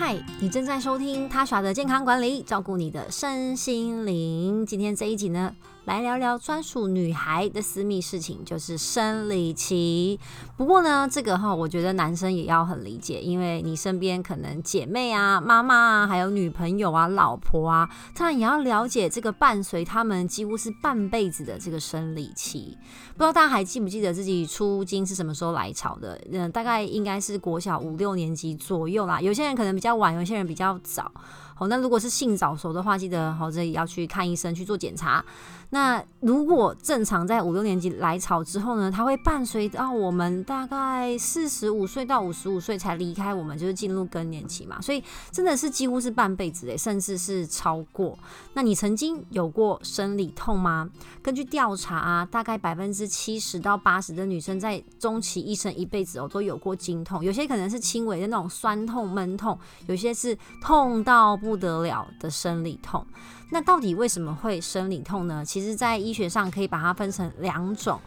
嗨，你正在收听他耍的健康管理，照顾你的身心灵。今天这一集呢，来聊聊专属女孩的私密事情，就是生理期。不过呢，这个哈，我觉得男生也要很理解，因为你身边可能姐妹啊、妈妈啊，还有女朋友啊、老婆啊，当然也要了解这个伴随他们几乎是半辈子的这个生理期。不知道大家还记不记得自己出经是什么时候来潮的？嗯，大概应该是国小五六年级左右啦。有些人可能比较晚，有些人比较早。好，那如果是性早熟的话，记得好这里要去看医生去做检查。那如果正常在五六年级来潮之后呢，它会伴随到我们大概四十五岁到五十五岁才离开我们，就是进入更年期嘛。所以真的是几乎是半辈子诶，甚至是超过。那你曾经有过生理痛吗？根据调查啊，大概百分之七十到八十的女生在中期一生一辈子哦都有过经痛，有些可能是轻微的那种酸痛闷痛，有些是痛到不得了的生理痛。那到底为什么会生理痛呢？其实，在医学上可以把它分成两种。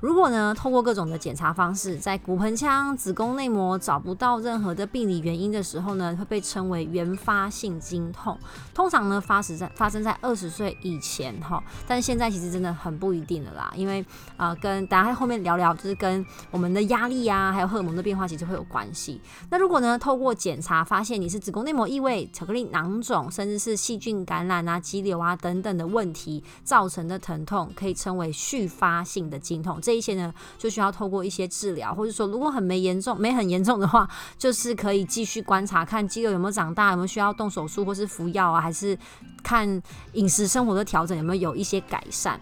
如果呢，透过各种的检查方式，在骨盆腔、子宫内膜找不到任何的病理原因的时候呢，会被称为原发性经痛。通常呢，发生在发生在二十岁以前哈，但是现在其实真的很不一定了啦，因为啊，跟大家后面聊聊，就是跟我们的压力啊，还有荷尔蒙的变化，其实会有关系。那如果呢，透过检查发现你是子宫内膜异位、巧克力囊肿，甚至是细菌感染啊、肌瘤啊等等的问题造成的疼痛，可以称为续发性的经痛。这一些呢，就需要透过一些治疗，或者说如果很没严重、没很严重的话，就是可以继续观察，看肌肉有没有长大，有没有需要动手术或是服药啊，还是看饮食生活的调整有没有有一些改善。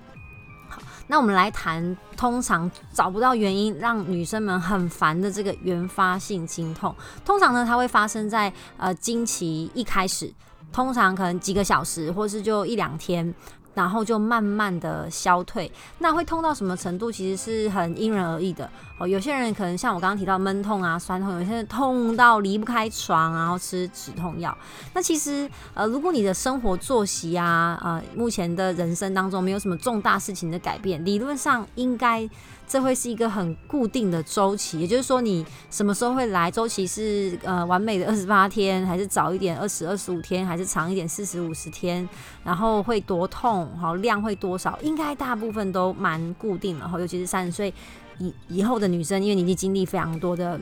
好，那我们来谈，通常找不到原因让女生们很烦的这个原发性经痛，通常呢，它会发生在呃经期一开始，通常可能几个小时，或是就一两天。然后就慢慢的消退，那会痛到什么程度，其实是很因人而异的。哦。有些人可能像我刚刚提到闷痛啊、酸痛，有些人痛到离不开床，然后吃止痛药。那其实呃，如果你的生活作息啊，呃，目前的人生当中没有什么重大事情的改变，理论上应该。这会是一个很固定的周期，也就是说，你什么时候会来？周期是呃完美的二十八天，还是早一点二十二十五天，还是长一点四十五十天？然后会多痛？好，量会多少？应该大部分都蛮固定的。哈，尤其是三十岁以以后的女生，因为你已经经历非常多的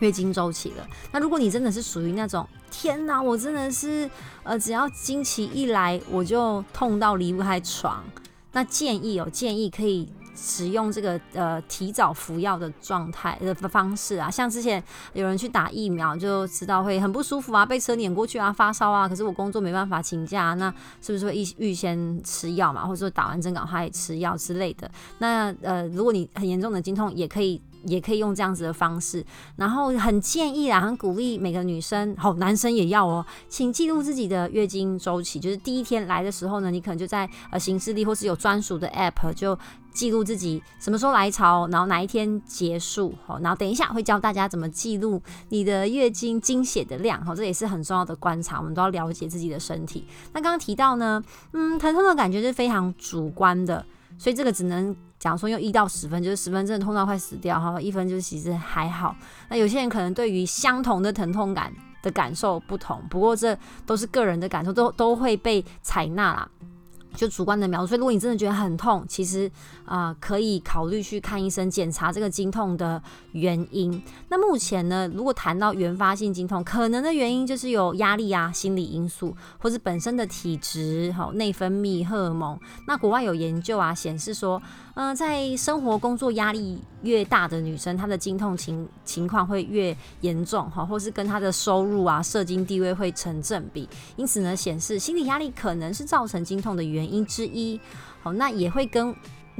月经周期了。那如果你真的是属于那种天哪，我真的是呃，只要经期一来我就痛到离不开床，那建议哦，建议可以。使用这个呃提早服药的状态的方式啊，像之前有人去打疫苗，就知道会很不舒服啊，被车碾过去啊，发烧啊，可是我工作没办法请假，那是不是会预预先吃药嘛，或者说打完针赶快吃药之类的？那呃，如果你很严重的经痛，也可以。也可以用这样子的方式，然后很建议啊，很鼓励每个女生，好男生也要哦，请记录自己的月经周期，就是第一天来的时候呢，你可能就在呃行事历或是有专属的 app 就记录自己什么时候来潮，然后哪一天结束，好，然后等一下会教大家怎么记录你的月经经血的量，好，这也是很重要的观察，我们都要了解自己的身体。那刚刚提到呢，嗯，疼痛的感觉是非常主观的，所以这个只能。讲说用一到十分，就是十分真的痛到快死掉哈，一分就是其实还好。那有些人可能对于相同的疼痛感的感受不同，不过这都是个人的感受，都都会被采纳啦。就主观的描述，所以如果你真的觉得很痛，其实啊可以考虑去看医生检查这个经痛的原因。那目前呢，如果谈到原发性经痛，可能的原因就是有压力啊、心理因素，或是本身的体质、好内分泌、荷尔蒙。那国外有研究啊显示说，嗯，在生活工作压力越大的女生，她的经痛情情况会越严重哈，或是跟她的收入啊、社经地位会成正比。因此呢，显示心理压力可能是造成经痛的原。因之一，好，那也会跟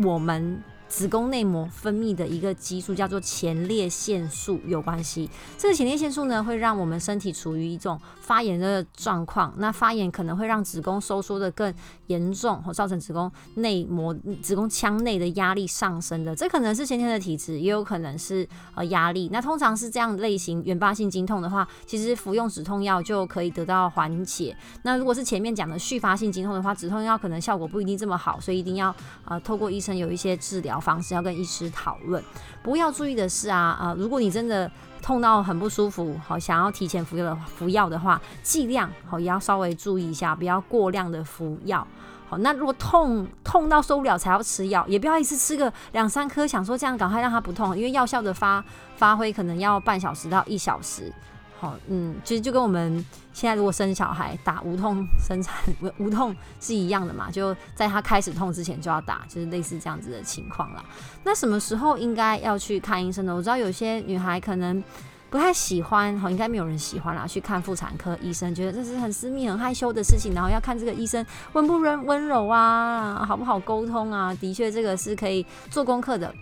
我们。子宫内膜分泌的一个激素叫做前列腺素有关系。这个前列腺素呢，会让我们身体处于一种发炎的状况。那发炎可能会让子宫收缩的更严重，或造成子宫内膜、子宫腔内的压力上升的。这可能是先天的体质，也有可能是呃压力。那通常是这样类型原发性经痛的话，其实服用止痛药就可以得到缓解。那如果是前面讲的续发性经痛的话，止痛药可能效果不一定这么好，所以一定要呃透过医生有一些治疗。方式要跟医师讨论。不过要注意的是啊，呃，如果你真的痛到很不舒服，好想要提前服药的服药的话，剂量好也要稍微注意一下，不要过量的服药。好，那如果痛痛到受不了才要吃药，也不要一次吃个两三颗，想说这样赶快让它不痛，因为药效的发发挥可能要半小时到一小时。好，嗯，其实就跟我们现在如果生小孩打无痛生产无痛是一样的嘛，就在他开始痛之前就要打，就是类似这样子的情况啦。那什么时候应该要去看医生呢？我知道有些女孩可能不太喜欢，好，应该没有人喜欢啦，去看妇产科医生，觉得这是很私密、很害羞的事情，然后要看这个医生温不 温温柔啊，好不好沟通啊？的确，这个是可以做功课的。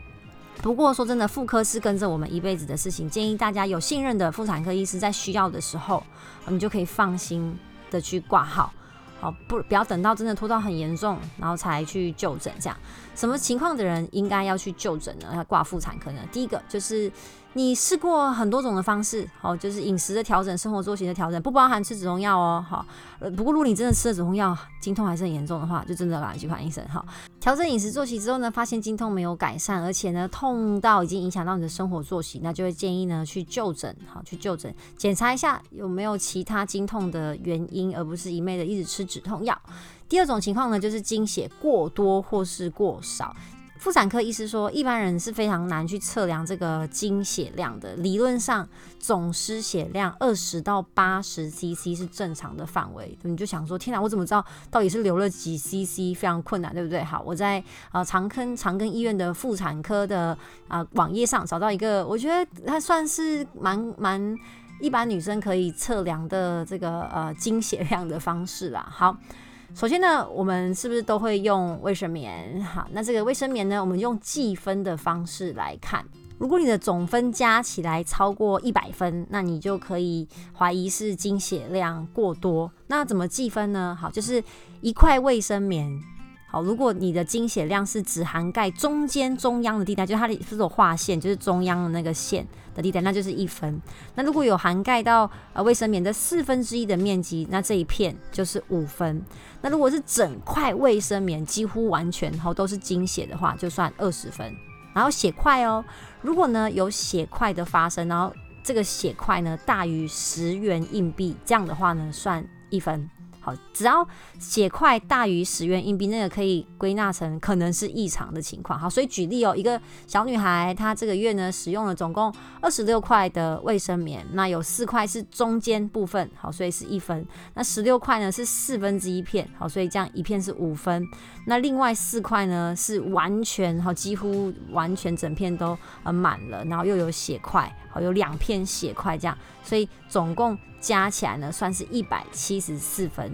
不过说真的，妇科是跟着我们一辈子的事情，建议大家有信任的妇产科医师，在需要的时候，你就可以放心的去挂号，好不不要等到真的拖到很严重，然后才去就诊。这样什么情况的人应该要去就诊呢？要挂妇产科呢？第一个就是。你试过很多种的方式，好，就是饮食的调整、生活作息的调整，不包含吃止痛药哦，好。不过如果你真的吃了止痛药，经痛还是很严重的话，就真的赶快去看医生，哈。调整饮食作息之后呢，发现经痛没有改善，而且呢痛到已经影响到你的生活作息，那就会建议呢去就诊，好，去就诊检查一下有没有其他经痛的原因，而不是一昧的一直吃止痛药。第二种情况呢，就是经血过多或是过少。妇产科医师说，一般人是非常难去测量这个经血量的。理论上，总失血量二十到八十 CC 是正常的范围。你就想说，天哪，我怎么知道到底是流了几 CC？非常困难，对不对？好，我在呃长庚长庚医院的妇产科的啊网页上找到一个，我觉得它算是蛮蛮一般女生可以测量的这个呃经血量的方式啦。好。首先呢，我们是不是都会用卫生棉？好，那这个卫生棉呢，我们用计分的方式来看。如果你的总分加起来超过一百分，那你就可以怀疑是经血量过多。那怎么计分呢？好，就是一块卫生棉。好，如果你的经血量是只涵盖中间中央的地带，就是它的这种划线，就是中央的那个线的地带，那就是一分。那如果有涵盖到呃卫生棉的四分之一的面积，那这一片就是五分。那如果是整块卫生棉几乎完全后都是经血的话，就算二十分。然后血块哦，如果呢有血块的发生，然后这个血块呢大于十元硬币，这样的话呢算一分。好只要血块大于十元硬币，那个可以归纳成可能是异常的情况。好，所以举例哦，一个小女孩她这个月呢使用了总共二十六块的卫生棉，那有四块是中间部分，好，所以是一分。那十六块呢是四分之一片，好，所以这样一片是五分。那另外四块呢是完全好，几乎完全整片都呃满了，然后又有血块，好，有两片血块这样，所以总共。加起来呢，算是一百七十四分，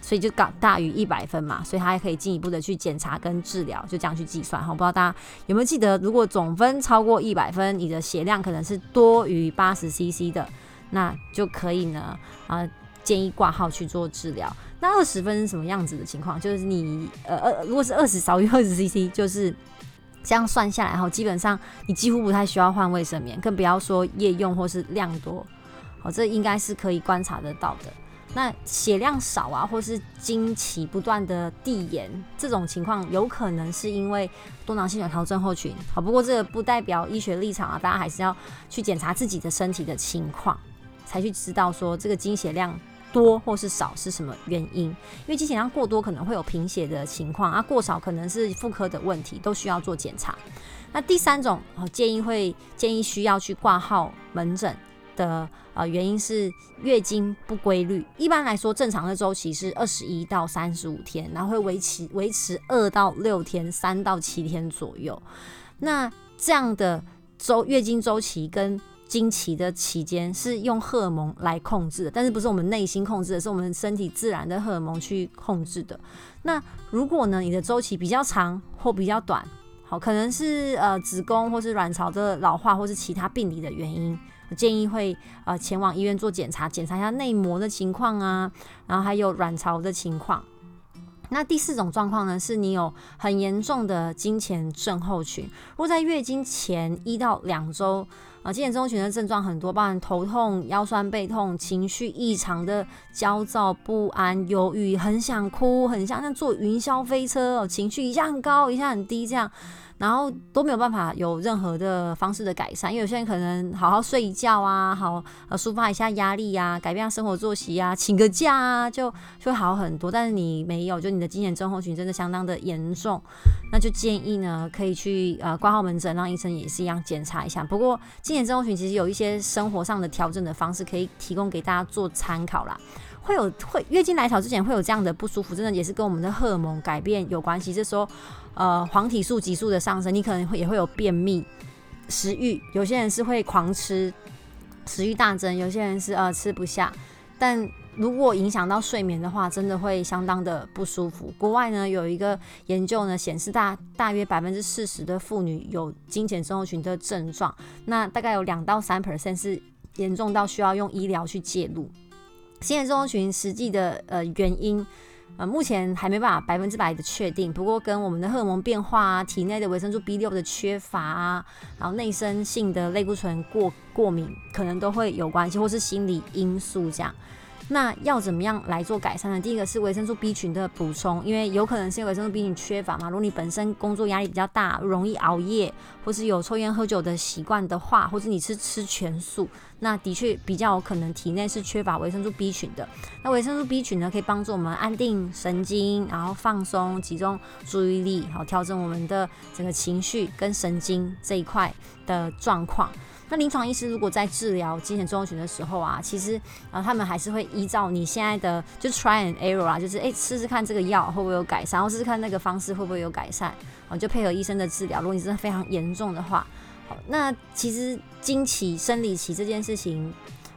所以就高大于一百分嘛，所以他还可以进一步的去检查跟治疗，就这样去计算哈。不知道大家有没有记得，如果总分超过一百分，你的血量可能是多于八十 CC 的，那就可以呢啊建议挂号去做治疗。那二十分是什么样子的情况？就是你呃呃，如果是二十少于二十 CC，就是这样算下来哈，基本上你几乎不太需要换卫生棉，更不要说夜用或是量多。哦，这应该是可以观察得到的。那血量少啊，或是经期不断的递延，这种情况有可能是因为多囊性卵巢症候群。好，不过这个不代表医学立场啊，大家还是要去检查自己的身体的情况，才去知道说这个经血量多或是少是什么原因。因为经血量过多可能会有贫血的情况啊，过少可能是妇科的问题，都需要做检查。那第三种，哦，建议会建议需要去挂号门诊。的呃原因是月经不规律，一般来说正常的周期是二十一到三十五天，然后会维持维持二到六天，三到七天左右。那这样的周月经周期跟经期的期间是用荷尔蒙来控制的，但是不是我们内心控制的，是我们身体自然的荷尔蒙去控制的。那如果呢，你的周期比较长或比较短，好，可能是呃子宫或是卵巢的老化，或是其他病理的原因。建议会呃前往医院做检查，检查一下内膜的情况啊，然后还有卵巢的情况。那第四种状况呢，是你有很严重的经前症候群。如果在月经前一到两周啊，经前症候群的症状很多，包含头痛、腰酸背痛、情绪异常的焦躁不安、忧郁、很想哭、很像在坐云霄飞车哦，情绪一下很高，一下很低这样。然后都没有办法有任何的方式的改善，因为有些人可能好好睡一觉啊，好呃抒发一下压力啊，改变下生活作息啊，请个假啊，就就会好很多。但是你没有，就你的经前症候群真的相当的严重，那就建议呢可以去呃挂号门诊，让医生也是一样检查一下。不过经前症候群其实有一些生活上的调整的方式，可以提供给大家做参考啦。会有会月经来潮之前会有这样的不舒服，真的也是跟我们的荷尔蒙改变有关系。这时候，呃，黄体素急速的上升，你可能会也会有便秘、食欲，有些人是会狂吃，食欲大增；有些人是呃吃不下。但如果影响到睡眠的话，真的会相当的不舒服。国外呢有一个研究呢显示，大大约百分之四十的妇女有经前症候群的症状，那大概有两到三 percent 是严重到需要用医疗去介入。新的症候群实际的呃原因，呃目前还没办法百分之百的确定。不过跟我们的荷尔蒙变化啊、体内的维生素 B 六的缺乏啊，然后内生性的类固醇过过敏，可能都会有关系，或是心理因素这样。那要怎么样来做改善呢？第一个是维生素 B 群的补充，因为有可能是维生素 B 群缺乏嘛。如果你本身工作压力比较大，容易熬夜，或是有抽烟喝酒的习惯的话，或者你是吃全素，那的确比较有可能体内是缺乏维生素 B 群的。那维生素 B 群呢，可以帮助我们安定神经，然后放松、集中注意力，好调整我们的整个情绪跟神经这一块的状况。那临床医师如果在治疗精神症候群的时候啊，其实啊，他们还是会依照你现在的就 try and error 啊，就是哎试试看这个药会不会有改善，然后试试看那个方式会不会有改善，啊，就配合医生的治疗。如果你真的非常严重的话，好，那其实经期、生理期这件事情，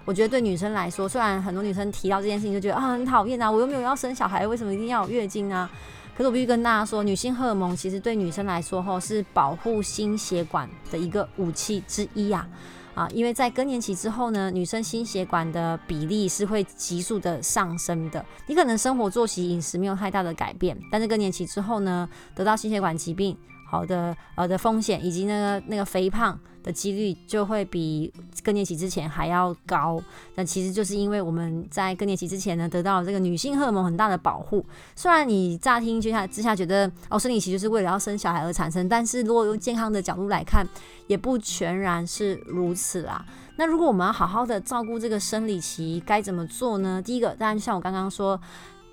我觉得对女生来说，虽然很多女生提到这件事情就觉得啊很讨厌啊，我又没有要生小孩，为什么一定要有月经啊？可是我必须跟大家说，女性荷尔蒙其实对女生来说，吼是保护心血管的一个武器之一呀，啊，因为在更年期之后呢，女生心血管的比例是会急速的上升的。你可能生活作息、饮食没有太大的改变，但是更年期之后呢，得到心血管疾病。好的，呃的风险以及那个那个肥胖的几率就会比更年期之前还要高。那其实就是因为我们在更年期之前呢，得到了这个女性荷尔蒙很大的保护。虽然你乍听之下之下觉得哦，生理期就是为了要生小孩而产生，但是如果用健康的角度来看，也不全然是如此啦。那如果我们要好好的照顾这个生理期，该怎么做呢？第一个，当然像我刚刚说。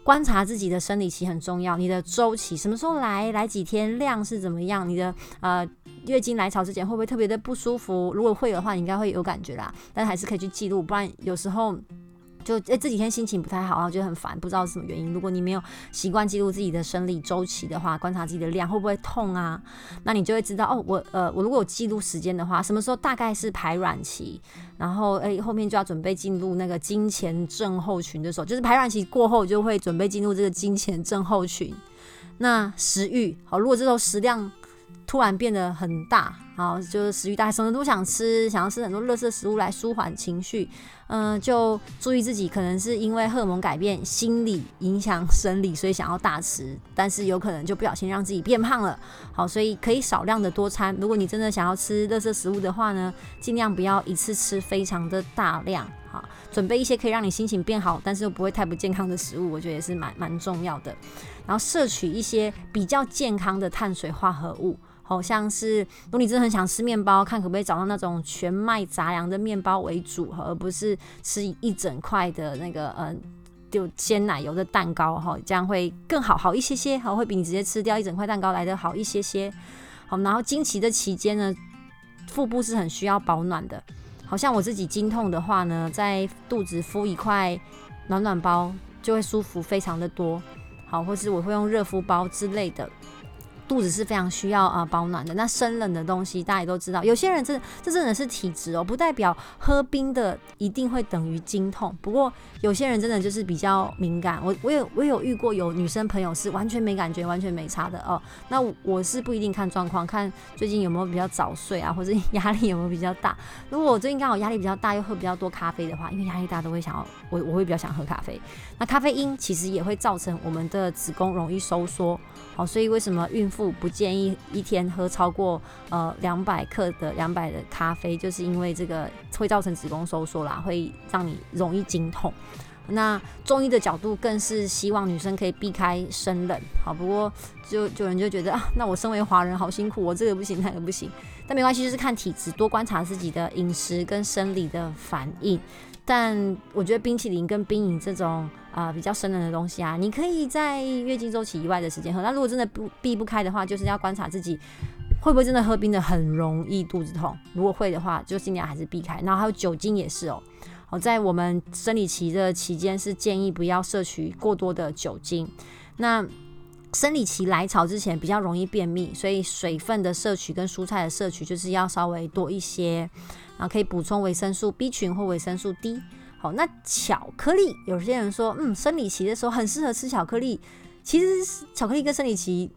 观察自己的生理期很重要，你的周期什么时候来，来几天，量是怎么样？你的呃月经来潮之前会不会特别的不舒服？如果会的话，你应该会有感觉啦，但还是可以去记录，不然有时候。就哎，这几天心情不太好，然后觉得很烦，不知道是什么原因。如果你没有习惯记录自己的生理周期的话，观察自己的量会不会痛啊？那你就会知道哦，我呃，我如果有记录时间的话，什么时候大概是排卵期，然后哎后面就要准备进入那个金钱症候群的时候，就是排卵期过后就会准备进入这个金钱症候群。那食欲好，如果这时候食量突然变得很大，好，就是食欲大，什么都想吃，想要吃很多热色食物来舒缓情绪。嗯，就注意自己，可能是因为荷尔蒙改变，心理影响生理，所以想要大吃，但是有可能就不小心让自己变胖了。好，所以可以少量的多餐。如果你真的想要吃热色食物的话呢，尽量不要一次吃非常的大量。啊，准备一些可以让你心情变好，但是又不会太不健康的食物，我觉得也是蛮蛮重要的。然后摄取一些比较健康的碳水化合物。好像是，如果你真的很想吃面包，看可不可以找到那种全麦杂粮的面包为主，而不是吃一整块的那个呃，就鲜奶油的蛋糕哈，这样会更好好一些些，好会比你直接吃掉一整块蛋糕来的好一些些。好，然后经期的期间呢，腹部是很需要保暖的。好像我自己经痛的话呢，在肚子敷一块暖暖包就会舒服非常的多。好，或是我会用热敷包之类的。肚子是非常需要啊保暖的。那生冷的东西大家也都知道，有些人这这真的是体质哦，不代表喝冰的一定会等于经痛。不过有些人真的就是比较敏感，我我有我有遇过有女生朋友是完全没感觉，完全没差的哦。那我是不一定看状况，看最近有没有比较早睡啊，或者压力有没有比较大。如果我最近刚好压力比较大，又喝比较多咖啡的话，因为压力大都会想要我我会比较想喝咖啡。那咖啡因其实也会造成我们的子宫容易收缩。好，所以为什么孕妇不建议一天喝超过呃两百克的两百的咖啡？就是因为这个会造成子宫收缩啦，会让你容易经痛。那中医的角度更是希望女生可以避开生冷，好，不过就有人就觉得啊，那我身为华人好辛苦，我这个不行，那个不行，但没关系，就是看体质，多观察自己的饮食跟生理的反应。但我觉得冰淇淋跟冰饮这种啊比较生冷的东西啊，你可以在月经周期以外的时间喝。那如果真的不避不开的话，就是要观察自己会不会真的喝冰的很容易肚子痛。如果会的话，就尽量还是避开。然后还有酒精也是哦。哦，在我们生理期的期间是建议不要摄取过多的酒精。那生理期来潮之前比较容易便秘，所以水分的摄取跟蔬菜的摄取就是要稍微多一些，然后可以补充维生素 B 群或维生素 D。好，那巧克力，有些人说，嗯，生理期的时候很适合吃巧克力。其实巧克力跟生理期。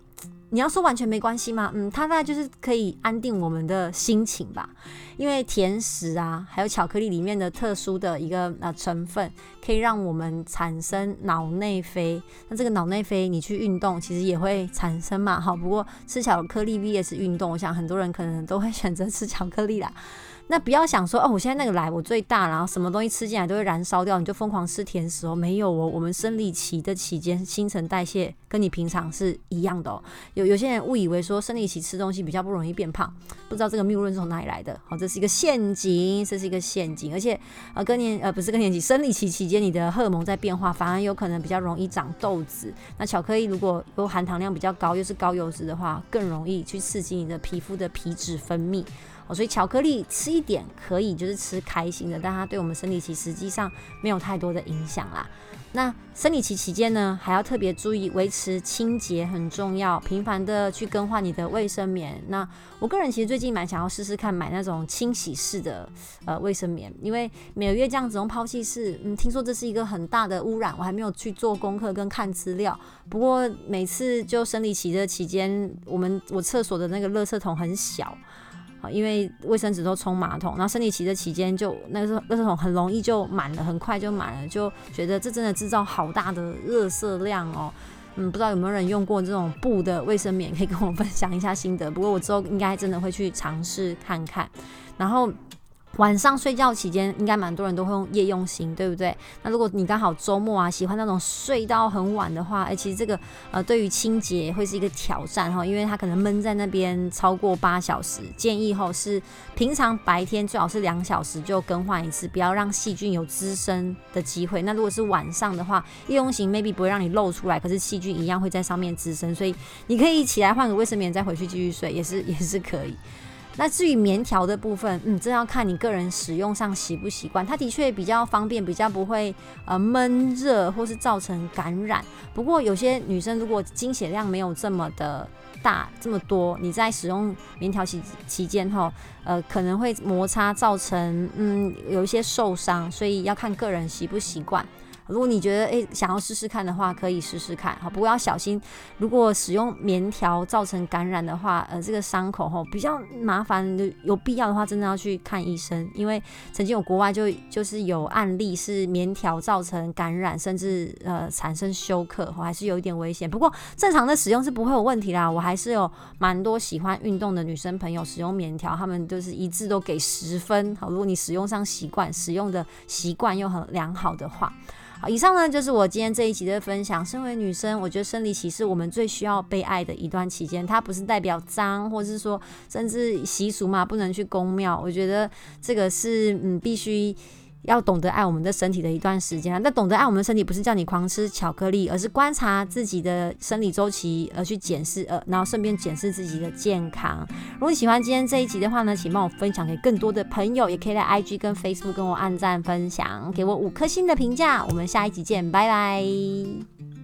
你要说完全没关系吗？嗯，它大概就是可以安定我们的心情吧。因为甜食啊，还有巧克力里面的特殊的一个呃成分，可以让我们产生脑内啡。那这个脑内啡，你去运动其实也会产生嘛。好，不过吃巧克力 vs 运动，我想很多人可能都会选择吃巧克力啦。那不要想说哦，我现在那个来我最大，然后什么东西吃进来都会燃烧掉，你就疯狂吃甜食哦。没有哦，我们生理期的期间新陈代谢跟你平常是一样的哦。有有些人误以为说生理期吃东西比较不容易变胖，不知道这个谬论是从哪里来的。好，这是一个陷阱，这是一个陷阱。而且呃更年呃不是更年期，生理期期间你的荷尔蒙在变化，反而有可能比较容易长痘子。那巧克力如果有含糖量比较高，又是高油脂的话，更容易去刺激你的皮肤的皮脂分泌。哦，所以巧克力吃一点可以，就是吃开心的，但它对我们生理期实际上没有太多的影响啦。那生理期期间呢，还要特别注意维持清洁很重要，频繁的去更换你的卫生棉。那我个人其实最近蛮想要试试看买那种清洗式的呃卫生棉，因为每个月这样子用抛弃式，嗯，听说这是一个很大的污染，我还没有去做功课跟看资料。不过每次就生理期的期间，我们我厕所的那个垃圾桶很小。因为卫生纸都冲马桶，然后生理期的期间就那个时候那时候很容易就满了，很快就满了，就觉得这真的制造好大的热色量哦。嗯，不知道有没有人用过这种布的卫生棉，可以跟我分享一下心得。不过我之后应该真的会去尝试看看，然后。晚上睡觉期间，应该蛮多人都会用夜用型，对不对？那如果你刚好周末啊，喜欢那种睡到很晚的话，哎，其实这个呃，对于清洁会是一个挑战哈，因为它可能闷在那边超过八小时。建议哈是平常白天最好是两小时就更换一次，不要让细菌有滋生的机会。那如果是晚上的话，夜用型 maybe 不会让你露出来，可是细菌一样会在上面滋生，所以你可以起来换个卫生棉再回去继续睡，也是 也是可以。那至于棉条的部分，嗯，这要看你个人使用上习不习惯。它的确比较方便，比较不会呃闷热或是造成感染。不过有些女生如果经血量没有这么的大这么多，你在使用棉条期期间哈，呃，可能会摩擦造成嗯有一些受伤，所以要看个人习不习惯。如果你觉得诶想要试试看的话，可以试试看，好，不过要小心。如果使用棉条造成感染的话，呃，这个伤口吼比较麻烦，有必要的话真的要去看医生，因为曾经有国外就就是有案例是棉条造成感染，甚至呃产生休克，还是有一点危险。不过正常的使用是不会有问题啦。我还是有蛮多喜欢运动的女生朋友使用棉条，他们就是一致都给十分。好，如果你使用上习惯，使用的习惯又很良好的话。好，以上呢就是我今天这一集的分享。身为女生，我觉得生理期是我们最需要被爱的一段期间。它不是代表脏，或是说甚至习俗嘛，不能去公庙。我觉得这个是嗯必须。要懂得爱我们的身体的一段时间，那懂得爱我们的身体不是叫你狂吃巧克力，而是观察自己的生理周期，而去检视，呃，然后顺便检视自己的健康。如果你喜欢今天这一集的话呢，请帮我分享给更多的朋友，也可以在 IG 跟 Facebook 跟我按赞分享，给我五颗星的评价。我们下一集见，拜拜。